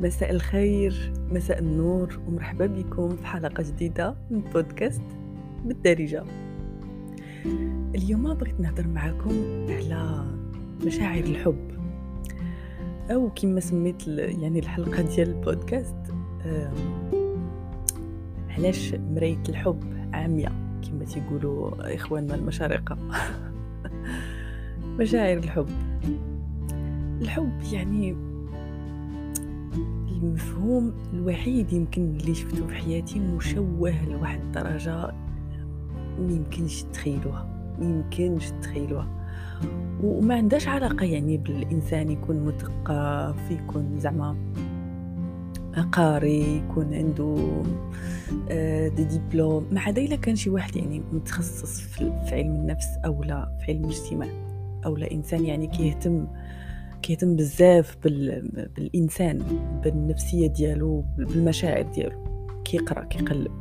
مساء الخير مساء النور ومرحبا بكم في حلقة جديدة من بودكاست بالدارجة. اليوم بغيت نهضر معكم على مشاعر الحب أو كما سميت يعني الحلقة ديال البودكاست علاش مراية الحب عامية؟ كما تيقولوا إخواننا المشارقة. مشاعر الحب. الحب يعني المفهوم الوحيد يمكن اللي شفتو في حياتي مشوه لواحد الدرجة ميمكنش تخيلوها ميمكنش تخيلوها. وما عندهاش علاقة يعني بالإنسان يكون مثقف يكون زعما قاري يكون عنده آه، دي ديبلوم. ما عدا إلا كان شي واحد يعني متخصص في علم النفس أو لا في علم الاجتماع أو لا إنسان يعني كيهتم كيهتم بزاف بال... بالإنسان بالنفسية ديالو بالمشاعر ديالو. كيقرأ كيقلب.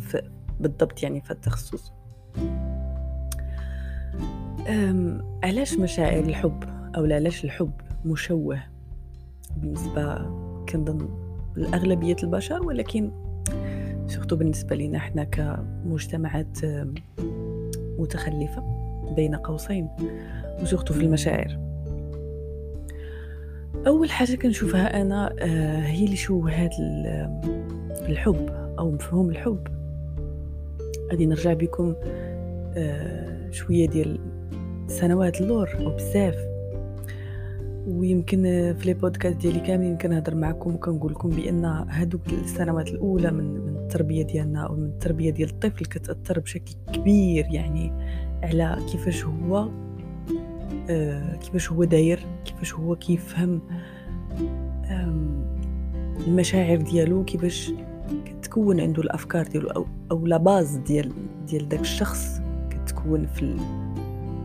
ف... بالضبط يعني في التخصص. أم... علاش مشاعر الحب أو علاش الحب مشوه بالنسبة كنظن لأغلبية البشر؟ ولكن سورتو بالنسبة لنا إحنا كمجتمعات متخلفة بين قوسين وسورتو في المشاعر. أول حاجة كنشوفها أنا آه، هي اللي شوهات الحب أو مفهوم الحب. غادي نرجع بكم آه، شوية ديال سنوات اللور وبزاف ويمكن في لي بودكاست ديالي كاملين كنهضر معكم وكنقول لكم بأن هذوك السنوات الأولى من من التربية ديالنا أو من التربية ديال الطفل كتأثر بشكل كبير يعني على كيفاش هو آه، كيفاش هو داير كيفاش هو كيفهم المشاعر ديالو كيفاش كتكون عنده الأفكار ديالو أو أو la base ديال ديال داك الشخص كتكون في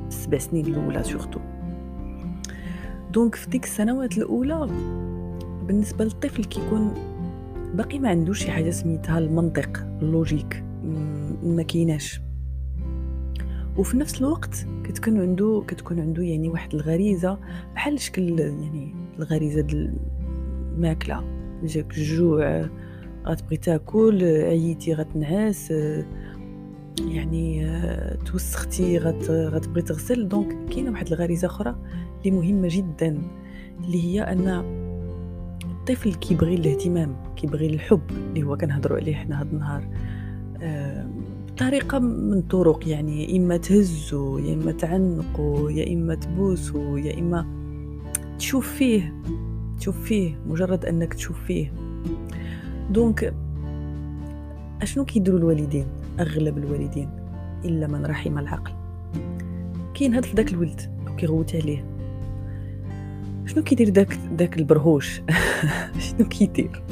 السبع سنين الأولى surtout donc في ديك السنوات الأولى بالنسبة للطفل كيكون باقي ما عندوش شي حاجة سميتها المنطق la logique ما كيناش وفي نفس الوقت كتكون عنده كتكون عنده يعني واحد الغريزة بحال شكل يعني الغريزة ديال الماكلة. جاك الجوع غتبغي تاكل عييتي غتنعس يعني توسختي غت غتبغي تغسل. donc كاينة واحد الغريزة أخرى اللي مهمة جدا اللي هي أن الطفل كيبغي الاهتمام كيبغي الحب اللي هو كنهضروا عليه حنا هذا النهار. بطريقة من طرق يعني يا إما تهزو يا إما تعنقو يا إما تبوسو يا إما تشوف فيه تشوف فيه مجرد أنك تشوف فيه. donc أشنو كيديروا الوالدين؟ أغلب الوالدين إلا من رحم العقل. كاين هاد داك الولد كيغوت عليه. شنو كيدير داك داك البرهوش؟ شنو كيدير؟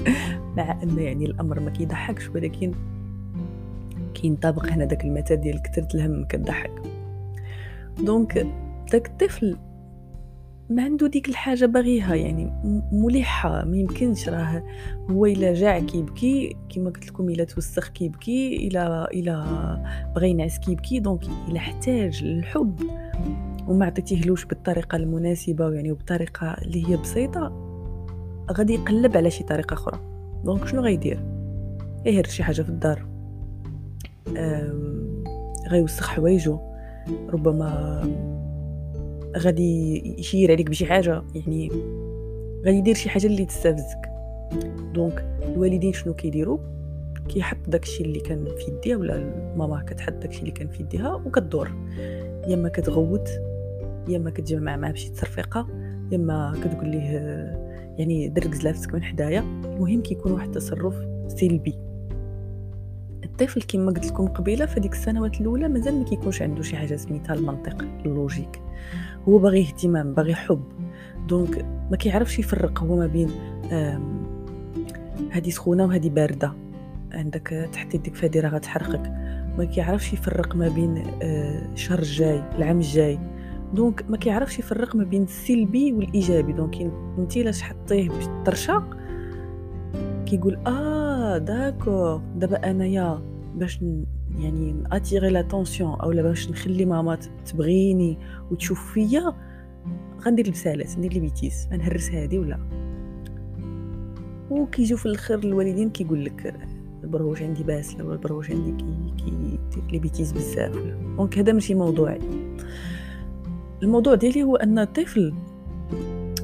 مع أن يعني الأمر ما كيضحكش ولكن كينطبق هنا داك المثل ديال كثرة الهم كضحك. donc داك الطفل ما عنده ديك الحاجة باغيها يعني ملحة ما يمكنش راه هو إلا جاع كيبكي كما قلت لكم إلا توسخ كيبكي إلا إلا بغى ينعس كيبكي donc إلا احتاج الحب وما عطيتيهلوش بالطريقة المناسبة يعني وبطريقة اللي هي بسيطة غادي يقلب على شي طريقة أخرى. donc شنو غيدير يهرس شي حاجة في الدار. غيوسخ حوايجو. ربما غادي يشير عليك بشي حاجة يعني غادي يدير شي حاجة اللي تستفزك. donc الوالدين شنو كيديروا كيحط داكشي اللي كان في يديه ولا ماما كتحط داكشي اللي كان في يديها وكدور يا إما كتغوت يا إما كتجمع معاه بشي تصرفيقة يا إما كتقول ليه يعني درق زلافتك من حدايا. المهم كيكون واحد التصرف سلبي. الطفل كما قلت لكم قبيلة في ديك السنوات الأولى مازال ما كيكونش عنده شي حاجة سميتها المنطق la logique. هو باغي اهتمام باغي حب. donc ما كيعرفش يفرق هو ما بين هذه سخونة وهذه باردة. عندك تحت يدك فهادي راه غتحرقك. ما كيعرفش يفرق ما بين آه، شهر الجاي العام الجاي. donc ما كيعرفش يفرق ما بين السلبي والإيجابي. donc انت إلا عطيتيه بالطرشه كيقول آه داكور دابا انايا باش يعني n'attirer l'attention اولا باش نخلي ماما تبغيني وتشوف فيا غندير البسالات ندير les bêtises نهرس هادي ولا؟ وكيجيو في الآخر الوالدين كيقول لك البرهوش عندي باسل ولا البرهوش عندي كي كيدير les bêtises بزاف. donc هذا ماشي موضوعي. الموضوع ديالي هو أن الطفل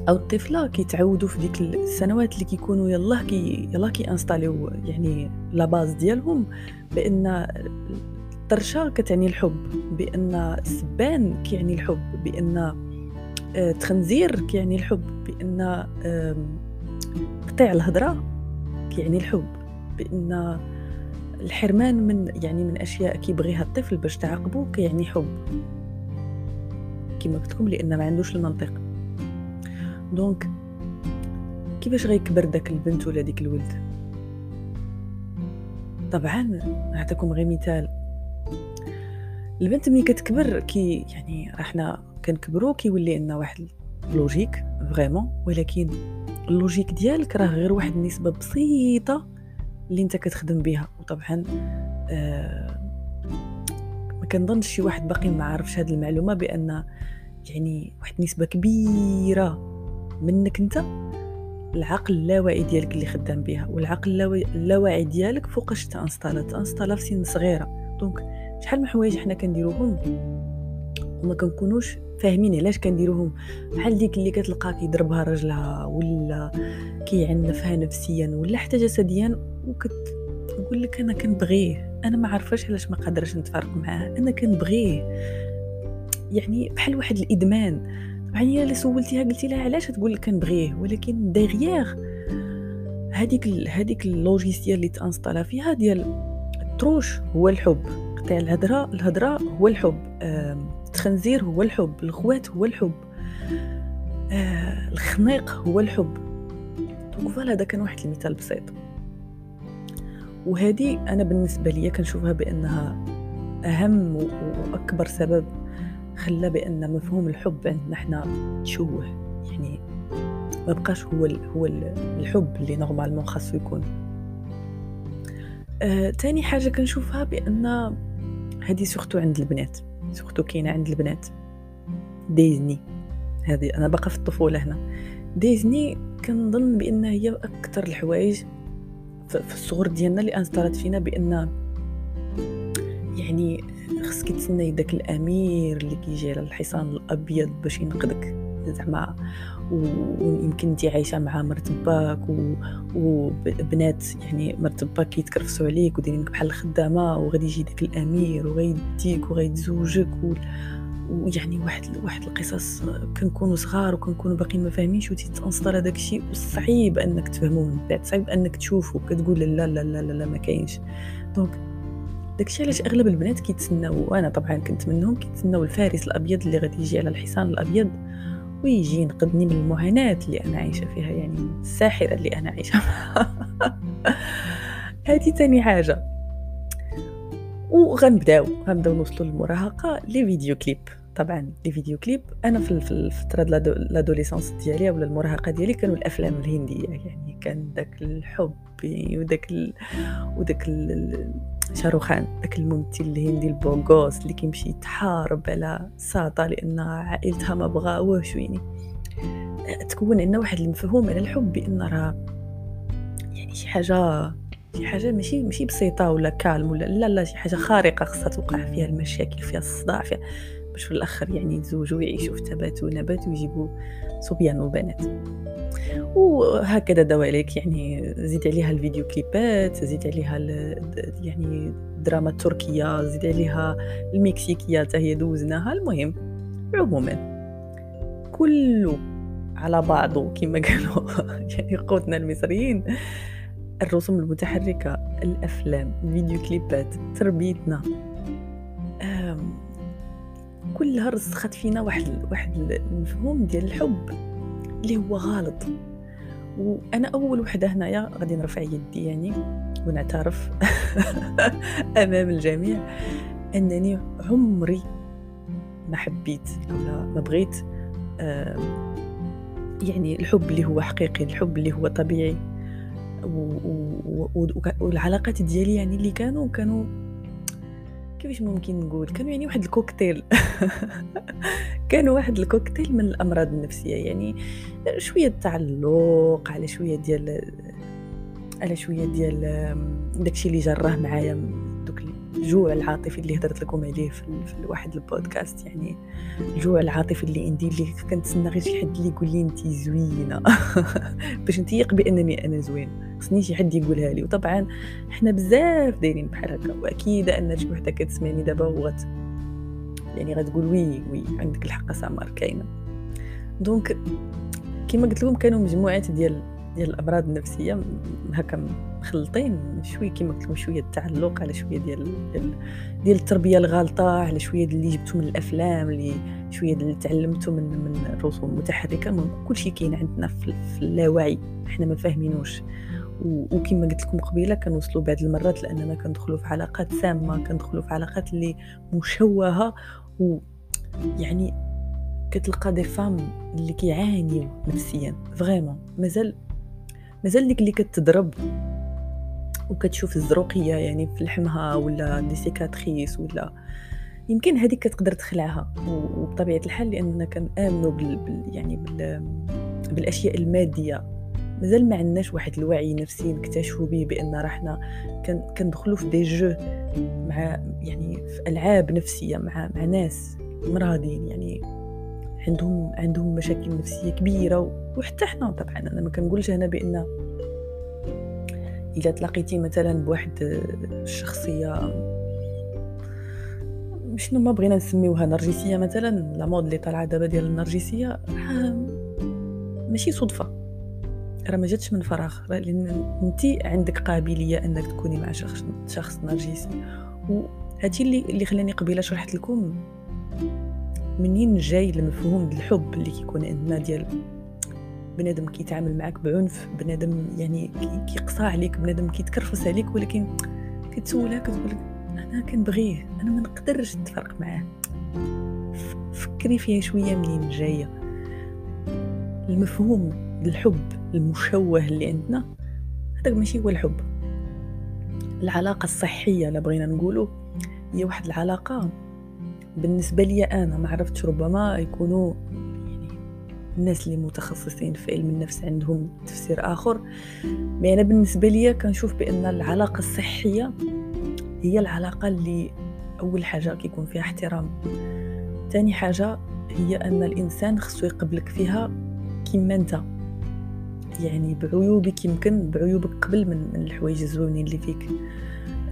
أو الطفلة كيتعودوا في ديك السنوات اللي كيكونوا يلاه كي يلاه كي installer يو يعني la base ديالهم بأن الطرشة كتعني الحب بأن السبان كيعني الحب بأن آه، كيعني الحب بأن قطيع الهضره كيعني الحب بأن الحرمان من يعني من أشياء كيبغيها الطفل باش تعاقبه كيعني حب. كما قلت لكم لأن ما عندوش المنطق. donc كيفاش غيكبر داك البنت ولا ديك الولد؟ طبعا نعطيكم غير مثال. البنت ملي كتكبر كي يعني راحنا كنكبروا كيولي لنا واحد logique vraiment. ولكن ال logique ديالك راه غير واحد النسبة بسيطة اللي انت كتخدم بها وطبعا آه ما كنظنش شي واحد باقي ما عارفش هذه المعلومة بأن يعني واحد النسبة كبيرة منك انت العقل اللاواعي ديالك اللي خدام بها والعقل اللاواعي ديالك فوقاش ت installa ت installa في سن صغيره donc شحال من حوايج حنا كنديروهم وما كنكونوش فاهمين علاش كنديروهم. بحال ديك اللي كتلقى كيضربها راجلها ولا كيعنفها نفسيا ولا حتى جسديا وكتقول لك أنا كنبغيه. أنا ما عارفاش علاش ما قادرش نتفارق معاه. أنا كنبغيه. يعني بحال واحد الإدمان. هي اللي سولتيها قلتي لها علاش تقول لك كنبغيه ولكن derrière هذيك هذيك ال logiciel اللي ت installa فيها ديال الطروش هو الحب. قطع الهضره الهضره هو الحب. التخنزير هو الحب. الخوات هو الحب. آه الخنيق هو الحب. donc voilà هذا كان واحد المثال بسيط. وهذه أنا بالنسبة لي كنشوفها بأنها أهم وأكبر سبب خلى بأن مفهوم الحب عندنا إحنا تشوه يعني ما بقاش هو ال هو ال الحب اللي normalement خاصو يكون. آه، تاني حاجة كنشوفها بأن هذه surtout عند البنات surtout كاينة عند البنات. ديزني. هذه أنا باقا في الطفولة هنا. ديزني كنظن بان هي أكثر الحوايج في الصغر ديالنا اللي installات فينا بأن يعني خصك تسناي داك الامير اللي كيجي على الحصان الابيض باش ينقذك زعما ويمكن انت عايشة مع مرت باك. وبنات يعني مرت باك كيتكرفسوا عليك ودايرينك بحال الخدامة وغادي يجي داك الامير وغيديك وغيتزوجك و... ويعني واحد واحد القصص كنكونوا صغار وكنكونوا باقيين ما فاهمينش وتت installa هذاك الشيء وصعيب أنك تفهموه من بعد صعيب أنك تشوفه كتقول لا لا لا لا, لا ما كاينش donc داكشي علاش أغلب البنات كيتسناو وأنا طبعا كنت منهم كيتسناو الفارس الأبيض اللي غادي يجي على الحصان الأبيض ويجي ينقذني من المعاناة اللي أنا عايشة فيها يعني الساحرة اللي أنا عايشة هذه تاني حاجة. وغنبداو غنبداو نوصلوا للمراهقة les vidéoclips. طبعا les vidéoclips. أنا في الفترة l'adolescence ديالي ولا المراهقة ديالي كانوا الأفلام الهندية. يعني كان داك الحب وداك ال... وداك ال... شاروخان داك الممثل الهندي البوكوص اللي كيمشي يتحارب على ساطا لأن عائلتها ما بغاوهش يعني تكون عندنا واحد المفهوم على الحب بان راه يعني شي حاجة شي حاجة ماشي ماشي بسيطة ولا كالم ولا لا لا شي حاجة خارقة خاصها توقع فيها المشاكل فيها الصداع فيها باش في الأخر يعني يتزوجوا ويعيشوا في تبات ونبات ويجيبوا صبيان وبنات. وهكذا دواليك يعني زيد عليها الفيديو كليبات زيد عليها يعني الدراما التركية زيد عليها المكسيكية حتى هي دوزناها. المهم عموما كله على بعضه كما قالوا يعني قوتنا المصريين. الرسوم المتحركة الأفلام الفيديو كليبات تربيتنا. كلها رسخت فينا واحد واحد المفهوم ديال الحب اللي هو غلط وأنا أول وحدة هنايا غادي نرفع يدي يعني ونعترف أمام الجميع أنني عمري ما حبيت أو ما بغيت يعني الحب اللي هو حقيقي الحب اللي هو طبيعي. والعلاقات ديالي يعني اللي كانوا كانوا كيفاش ممكن نقول؟ كانوا يعني واحد الكوكتيل. كانوا واحد الكوكتيل من الأمراض النفسية يعني شوية تعلق على شوية ديال على شوية ديال داكشي اللي جراه معايا الجوع العاطفي اللي هضرت لكم عليه في, في واحد البودكاست يعني الجوع العاطفي اللي عندي اللي كنتسنى غير شي حد اللي يقول لي انت زوينة. باش نتيق بأنني أنا زوين خصني شي حد يقولها لي. وطبعا حنا بزاف دايرين بحال هكا وأكيد أن شي وحده كتسمعني دابا وغت يعني غتقول oui oui عندك الحق سمر كاينة. donc كما قلت لكم كانوا مجموعات ديال ديال الأمراض النفسية هكا مخلطين شوية كيما قلت لكم شوية التعلق على شوية ديال ديال, ديال التربية الغالطة على شوية اللي جبتو من الأفلام اللي شوية اللي تعلمتو من من الرسوم المتحركة. كل شيء كاين عندنا في, اللاوعي حنا ما فاهمينوش. وكما قلت لكم قبيلة كنوصلوا بعض المرات لأننا كندخلوا في علاقات سامة كندخلوا في علاقات اللي مشوهة. و يعني كتلقى des femmes اللي كيعانيو نفسيا vraiment مازال مازال ديك اللي كتضرب وكتشوف الزروقية يعني في لحمها ولا des cicatrices ولا يمكن هذيك كتقدر تخلعها. وبطبيعة الحال لأننا كنآمنوا بال, بال يعني بال بالأشياء المادية. مازال ما عندناش واحد الوعي نفسي نكتشفوا به بأن راحنا كندخلوا في دي جو مع يعني في ألعاب نفسية مع مع ناس مرادين يعني عندهم عندهم مشاكل نفسية كبيرة وحتى حنا طبعا أنا ما كنقولش هنا بأن اذا تلاقيتي مثلا بواحد الشخصية شنو ما بغينا نسميوها نرجسية مثلا لا مود اللي طالعة دابا ديال النرجسية ماشي صدفة. راه ما جاتش من فراغ. لأن انت عندك قابلية أنك تكوني مع شخص شخص نرجسي. وهادشي اللي اللي خلاني قبيلة شرحت لكم منين جاي المفهوم الحب اللي كيكون عندنا ديال بنادم كيتعامل معك بعنف بنادم يعني كيقصى عليك بنادم كيتكرفس عليك ولكن كتسولها كتقول أنا كنبغيه أنا ما نقدرش نتفرق معاه. فكري فيها شوية منين جاية. المفهوم الحب المشوه اللي عندنا هذاك ماشي هو الحب. العلاقة الصحية لا بغينا نقوله هي واحد العلاقة بالنسبة لي أنا ما عرفتش ربما يكونوا يعني الناس اللي متخصصين في علم النفس عندهم تفسير آخر. مي أنا بالنسبة لي كنشوف بأن العلاقة الصحية هي العلاقة اللي أول حاجة كيكون فيها احترام. ثاني حاجة هي أن الإنسان خصو يقبلك فيها كما أنت. يعني بعيوبك يمكن بعيوبك قبل من, من الحوايج الزوينين اللي فيك.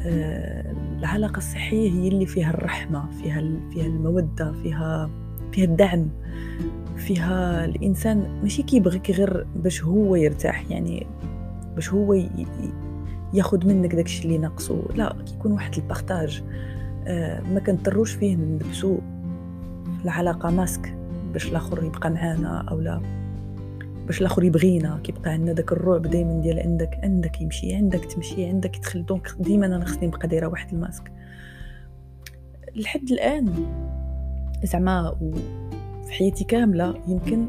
آه العلاقة الصحية هي اللي فيها الرحمة فيها فيها المودة فيها فيها الدعم فيها الإنسان ماشي كيبغيك غير باش هو يرتاح يعني باش هو ياخد منك داكشي اللي ناقصو. لا كيكون واحد البارتاج. آه ما كنضطروش فيه نلبسو العلاقة ماسك باش الآخر يبقى معانا أو لا. باش الآخر يبغينا كيبقى عندنا داك الرعب دائما ديال عندك عندك يمشي عندك تمشي عندك يدخل. donc ديما أنا خصني نبقى دايرة واحد الماسك. لحد الآن زعما في حياتي كاملة يمكن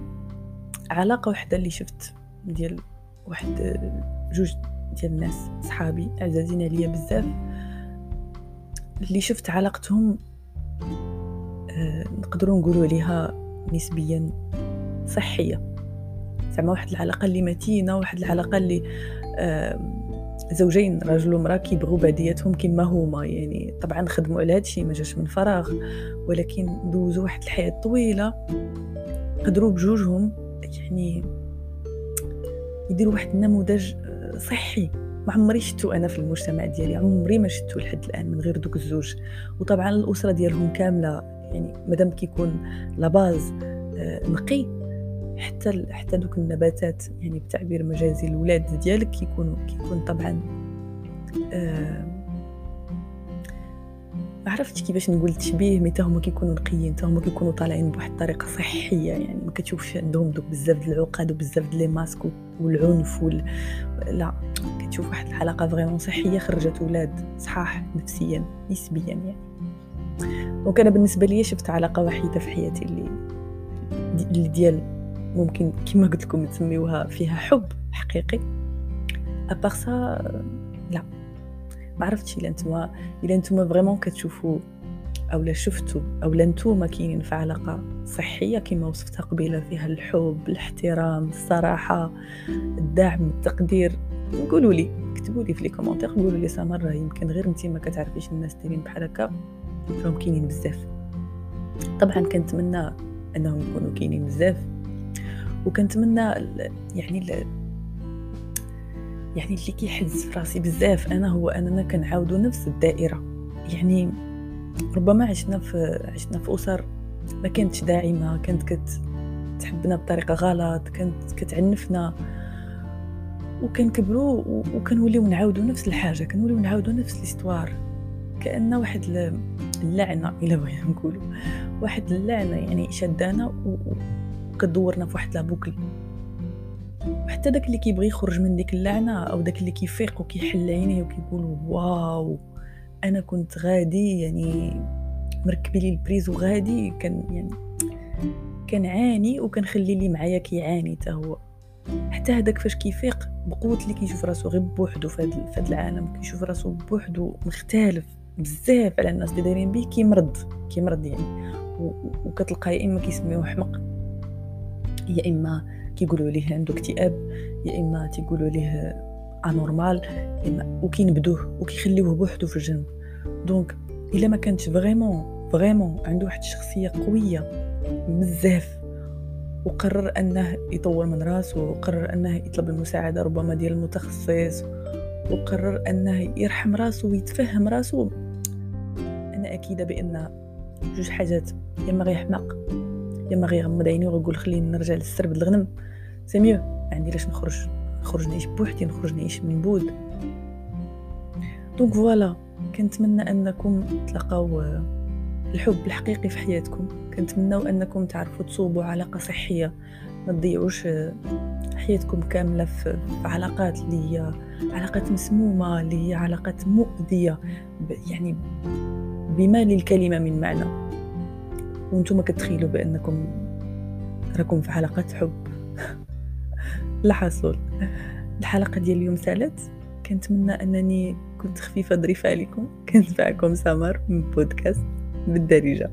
علاقة وحدة اللي شفت ديال واحد جوج ديال الناس صحابي عزازين عليا بزاف اللي شفت علاقتهم آه، نقدروا نقولوا عليها نسبيا صحية. زعما واحد العلاقة اللي متينة واحد العلاقة اللي زوجين راجل ومرأة كيبغوا بعضياتهم كما هما. يعني طبعا خدموا على هادشي ما جاش من فراغ ولكن دوزوا واحد الحياة طويلة قدروا بجوجهم يعني يديروا واحد النموذج آه، صحي. ما عمري شفتو أنا في المجتمع ديالي عمري ما شفتو لحد الآن من غير دوك الزوج. وطبعا الأسرة ديالهم كاملة يعني مادام كيكون la base آه، نقي. حتى حتى دوك النباتات يعني بتعبير مجازي الولاد ديالك كيكونوا كيكون طبعا آه ما عرفتش كيفاش نقول تشبيه mais هما كيكونوا نقيين هما كيكونوا طالعين بواحد الطريقة صحية يعني ما كتشوفش عندهم دوك بزاف د العقد وبزاف د les masques والعنف وال... لا كتشوف واحد العلاقه vraiment صحية خرجت ولاد صحاح نفسيا نسبيا يعني. donc أنا بالنسبة لي شفت علاقة وحيدة في حياتي اللي اللي ديال ممكن كما قلت لكم تسميوها فيها حب حقيقي. à part ça لا. ما عرفتش إلا نتوما إلا نتوما vraiment كتشوفوا أو لا شفتوا أو نتوما كاينين في علاقة صحية كما وصفتها قبيلة فيها الحب الاحترام الصراحة الدعم التقدير. قولوا لي كتبوا لي في les commentaires قولوا لي سمر يمكن غير انت ما كتعرفيش الناس دايرين بحال هكا. راهم كاينين بزاف. طبعا كنتمنى أنهم يكونوا كاينين بزاف. وكنتمنى يعني يعني اللي كيحز في راسي بزاف أنا هو أننا كنعاودوا نفس الدائرة. يعني ربما عشنا في عشنا في أسر ما كانتش داعمة كانت كتحبنا بطريقة غلط كانت كتعنفنا. وكنكبروا وكنوليو نعاودوا نفس الحاجة كنوليو نعاودوا نفس الإستوار. كأن واحد اللعنة إلا بغينا نقولوا واحد اللعنة يعني شدانا وكدورنا في واحد لابوكل وحتى داك اللي كيبغي يخرج من ديك اللعنة أو داك اللي كيفيق وكيحل عينيه وكيقول واو أنا كنت غادي يعني مركبي لي البريز وغادي كان يعني كنعاني وكنخلي اللي معايا كيعاني حتى هو. حتى هداك فاش كيفيق بقوه اللي كيشوف راسو غير بوحدو في هذا العالم كيشوف راسو بوحدو مختلف بزاف على الناس اللي دايرين به كيمرض كيمرض يعني. وكتلقى يا إما كيسميوه حمق يا إما كيقولوا ليه عنده اكتئاب يا إما تيقولوا ليه anormal وكينبدوه وكيخليوه بوحدو في الجنب donc إلا ما كانتش vraiment vraiment عنده واحد الشخصية قوية بزاف وقرر أنه يطور من راسه وقرر أنه يطلب المساعدة ربما ديال المتخصص وقرر أنه يرحم راسه ويتفهم راسه أنا أكيدة بأن جوج حاجات يا إما غيحماق يا اما غيغمض عينيه ويقول خليني نرجع للسرب الغنم سي عندي لاش نخرج؟ نخرج نعيش بوحدي نخرج نعيش من بود. دونك فوالا كنتمنى أنكم تلقاو الحب الحقيقي في حياتكم. كنتمناو أنكم تعرفوا تصوبوا علاقة صحية. ما تضيعوش حياتكم كاملة في علاقات اللي هي علاقات مسمومة اللي هي علاقات مؤذية. يعني بما للكلمه من معنى. وأنتم كتخيلوا بأنكم راكم في علاقات حب. لا حصول. الحلقة ديال اليوم سالت. كنتمنى أنني كنت خفيفة ظريفة عليكم. كنت معكم سمر من بودكاست بالدارجة.